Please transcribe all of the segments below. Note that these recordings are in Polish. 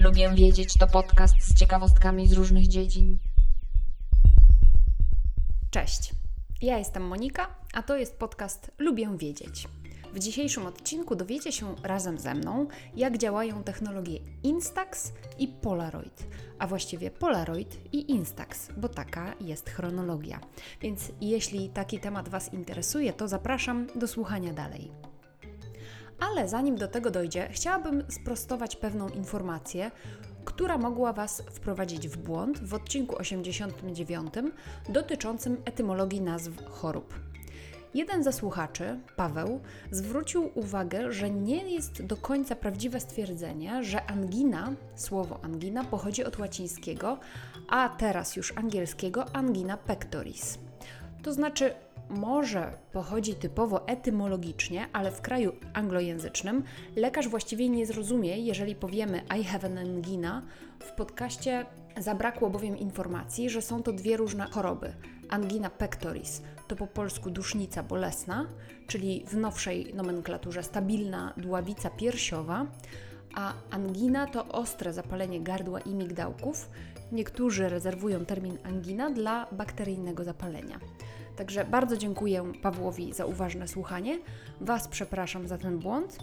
Lubię wiedzieć to podcast z ciekawostkami z różnych dziedzin. Cześć. Ja jestem Monika, a to jest podcast Lubię wiedzieć. W dzisiejszym odcinku dowiecie się razem ze mną, jak działają technologie Instax i Polaroid, a właściwie Polaroid i Instax, bo taka jest chronologia. Więc jeśli taki temat Was interesuje, to zapraszam do słuchania dalej. Ale zanim do tego dojdzie, chciałabym sprostować pewną informację, która mogła Was wprowadzić w błąd w odcinku 89 dotyczącym etymologii nazw chorób. Jeden ze słuchaczy, Paweł, zwrócił uwagę, że nie jest do końca prawdziwe stwierdzenie, że angina, słowo angina, pochodzi od łacińskiego, a teraz już angielskiego angina pectoris. To znaczy, może pochodzi typowo etymologicznie, ale w kraju anglojęzycznym lekarz właściwie nie zrozumie, jeżeli powiemy I have an angina. W podcaście zabrakło bowiem informacji, że są to dwie różne choroby. Angina pectoris to po polsku dusznica bolesna, czyli w nowszej nomenklaturze stabilna dławica piersiowa, a angina to ostre zapalenie gardła i migdałków. Niektórzy rezerwują termin angina dla bakteryjnego zapalenia. Także bardzo dziękuję Pawłowi za uważne słuchanie. Was przepraszam za ten błąd.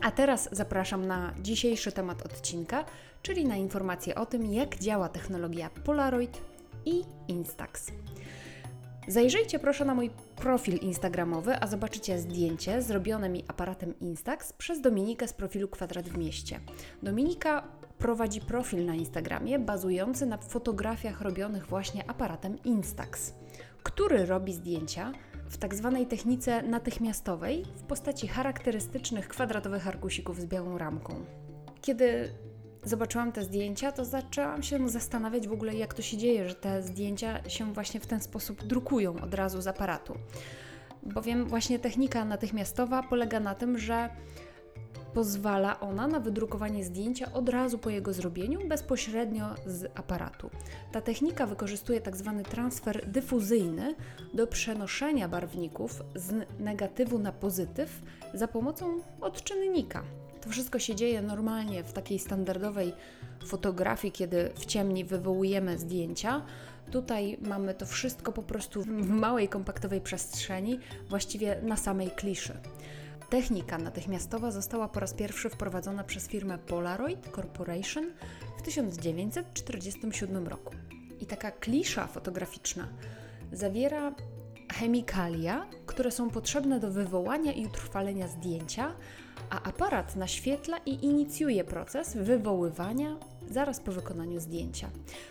A teraz zapraszam na dzisiejszy temat odcinka, czyli na informacje o tym, jak działa technologia Polaroid i Instax. Zajrzyjcie proszę na mój profil instagramowy, a zobaczycie zdjęcie zrobione mi aparatem Instax przez Dominikę z profilu Kwadrat w Mieście. Dominika prowadzi profil na Instagramie bazujący na fotografiach robionych właśnie aparatem Instax, który robi zdjęcia w tak zwanej technice natychmiastowej w postaci charakterystycznych kwadratowych arkusików z białą ramką. Kiedy zobaczyłam te zdjęcia, to zaczęłam się zastanawiać w ogóle, jak to się dzieje, że te zdjęcia się właśnie w ten sposób drukują od razu z aparatu. Bowiem właśnie technika natychmiastowa polega na tym, że pozwala ona na wydrukowanie zdjęcia od razu po jego zrobieniu, bezpośrednio z aparatu. Ta technika wykorzystuje tak zwany transfer dyfuzyjny do przenoszenia barwników z negatywu na pozytyw za pomocą odczynnika. To wszystko się dzieje normalnie w takiej standardowej fotografii, kiedy w ciemni wywołujemy zdjęcia. Tutaj mamy to wszystko po prostu w małej, kompaktowej przestrzeni, właściwie na samej kliszy. Technika natychmiastowa została po raz pierwszy wprowadzona przez firmę Polaroid Corporation w 1947 roku. I taka klisza fotograficzna zawiera chemikalia, które są potrzebne do wywołania i utrwalenia zdjęcia, a aparat naświetla i inicjuje proces wywoływania zaraz po wykonaniu zdjęcia.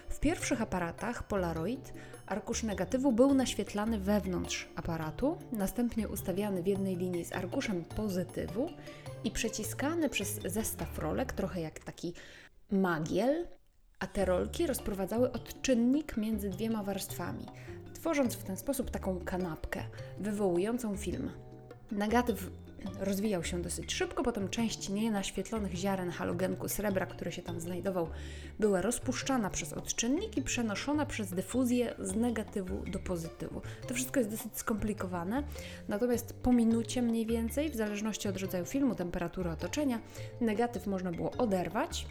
W pierwszych aparatach Polaroid arkusz negatywu był naświetlany wewnątrz aparatu, następnie ustawiany w jednej linii z arkuszem pozytywu i przeciskany przez zestaw rolek, trochę jak taki magiel, a te rolki rozprowadzały odczynnik między dwiema warstwami, tworząc w ten sposób taką kanapkę wywołującą film. Negatyw rozwijał się dosyć szybko, potem część nienaświetlonych ziaren halogenku srebra, który się tam znajdował, była rozpuszczana przez odczynnik i przenoszona przez dyfuzję z negatywu do pozytywu. To wszystko jest dosyć skomplikowane, natomiast po minucie mniej więcej, w zależności od rodzaju filmu, temperatury otoczenia, negatyw można było oderwać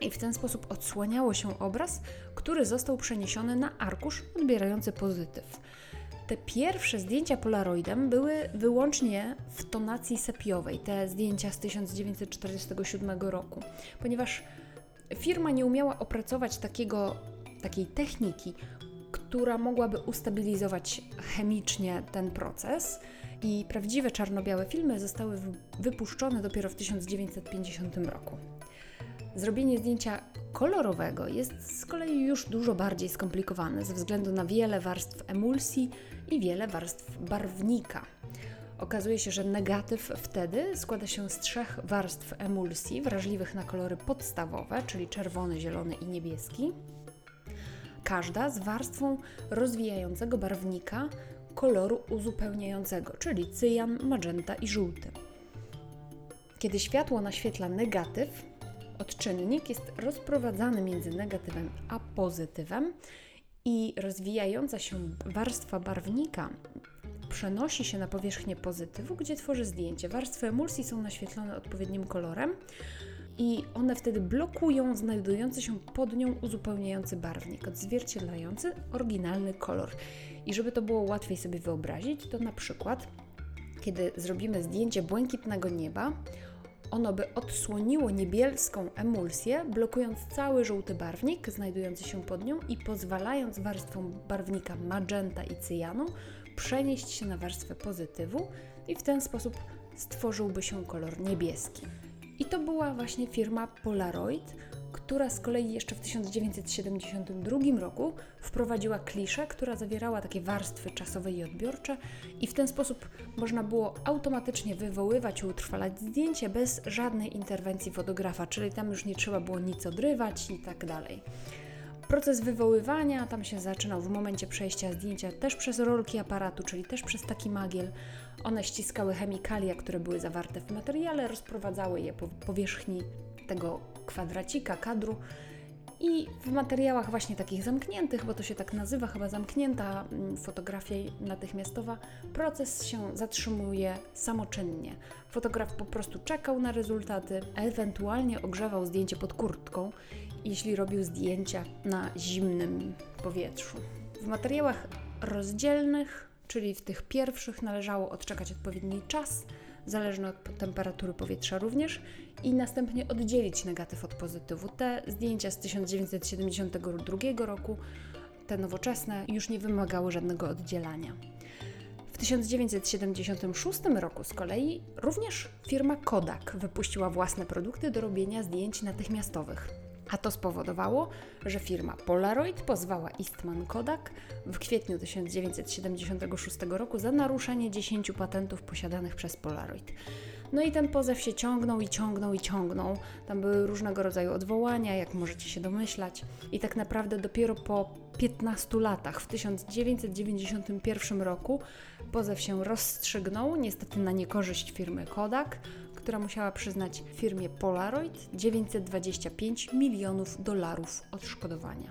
i w ten sposób odsłaniało się obraz, który został przeniesiony na arkusz odbierający pozytyw. Te pierwsze zdjęcia Polaroidem były wyłącznie w tonacji sepiowej, te zdjęcia z 1947 roku, ponieważ firma nie umiała opracować takiego, takiej techniki, która mogłaby ustabilizować chemicznie ten proces. I prawdziwe czarno-białe filmy zostały wypuszczone dopiero w 1950 roku. Zrobienie zdjęcia kolorowego jest z kolei już dużo bardziej skomplikowane ze względu na wiele warstw emulsji i wiele warstw barwnika. Okazuje się, że negatyw wtedy składa się z trzech warstw emulsji wrażliwych na kolory podstawowe, czyli czerwony, zielony i niebieski. Każda z warstwą rozwijającego barwnika koloru uzupełniającego, czyli cyjan, magenta i żółty. Kiedy światło naświetla negatyw, Odczynnik jest rozprowadzany między negatywem a pozytywem i rozwijająca się warstwa barwnika przenosi się na powierzchnię pozytywu, gdzie tworzy zdjęcie. Warstwy emulsji są naświetlone odpowiednim kolorem i one wtedy blokują znajdujący się pod nią uzupełniający barwnik, odzwierciedlający oryginalny kolor. I żeby to było łatwiej sobie wyobrazić, to na przykład, kiedy zrobimy zdjęcie błękitnego nieba, ono by odsłoniło niebieską emulsję, blokując cały żółty barwnik znajdujący się pod nią i pozwalając warstwom barwnika magenta i cyjanu przenieść się na warstwę pozytywu i w ten sposób stworzyłby się kolor niebieski. I to była właśnie firma Polaroid, która z kolei jeszcze w 1972 roku wprowadziła kliszę, która zawierała takie warstwy czasowe i odbiorcze, i w ten sposób można było automatycznie wywoływać i utrwalać zdjęcie bez żadnej interwencji fotografa, czyli tam już nie trzeba było nic odrywać i tak dalej. Proces wywoływania tam się zaczynał w momencie przejścia zdjęcia też przez rolki aparatu, czyli też przez taki magiel. One ściskały chemikalia, które były zawarte w materiale, rozprowadzały je po powierzchni tego kwadracika kadru. I w materiałach właśnie takich zamkniętych, bo to się tak nazywa, chyba zamknięta mm, fotografia natychmiastowa, proces się zatrzymuje samoczynnie. Fotograf po prostu czekał na rezultaty, ewentualnie ogrzewał zdjęcie pod kurtką jeśli robił zdjęcia na zimnym powietrzu. W materiałach rozdzielnych, czyli w tych pierwszych, należało odczekać odpowiedni czas, zależny od temperatury powietrza również, i następnie oddzielić negatyw od pozytywu. Te zdjęcia z 1972 roku, te nowoczesne, już nie wymagały żadnego oddzielania. W 1976 roku z kolei również firma Kodak wypuściła własne produkty do robienia zdjęć natychmiastowych. A to spowodowało, że firma Polaroid pozwała Eastman Kodak w kwietniu 1976 roku za naruszenie 10 patentów posiadanych przez Polaroid. No i ten pozew się ciągnął i ciągnął i ciągnął. Tam były różnego rodzaju odwołania, jak możecie się domyślać. I tak naprawdę dopiero po 15 latach, w 1991 roku, pozew się rozstrzygnął, niestety na niekorzyść firmy Kodak, która musiała przyznać firmie Polaroid 925 milionów dolarów odszkodowania.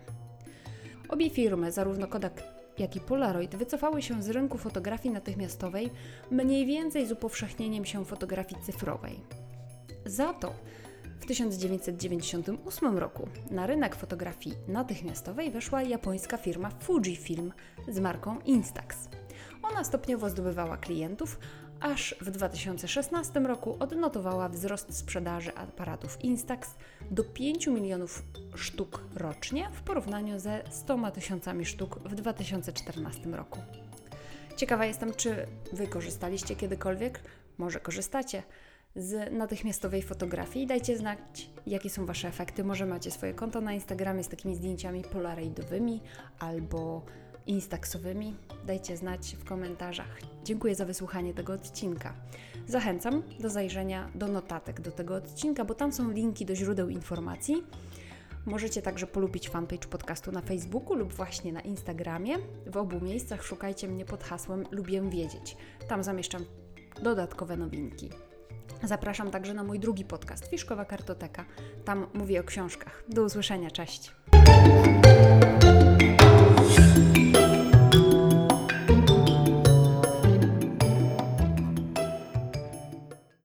Obie firmy, zarówno Kodak jak i Polaroid, wycofały się z rynku fotografii natychmiastowej mniej więcej z upowszechnieniem się fotografii cyfrowej. Za to w 1998 roku na rynek fotografii natychmiastowej weszła japońska firma Fujifilm z marką Instax. Ona stopniowo zdobywała klientów, aż w 2016 roku odnotowała wzrost sprzedaży aparatów Instax do 5 milionów sztuk rocznie w porównaniu ze 100 tysiącami sztuk w 2014 roku. Ciekawa jestem, czy Wy korzystaliście kiedykolwiek, może korzystacie z natychmiastowej fotografii. Dajcie znać, jakie są Wasze efekty. Może macie swoje konto na Instagramie z takimi zdjęciami polaroidowymi albo instaxowymi? Dajcie znać w komentarzach. Dziękuję za wysłuchanie tego odcinka. Zachęcam do zajrzenia do notatek do tego odcinka, bo tam są linki do źródeł informacji. Możecie także polubić fanpage podcastu na Facebooku lub właśnie na Instagramie. W obu miejscach szukajcie mnie pod hasłem Lubię Wiedzieć. Tam zamieszczam dodatkowe nowinki. Zapraszam także na mój drugi podcast, Fiszkowa Kartoteka. Tam mówię o książkach. Do usłyszenia, cześć!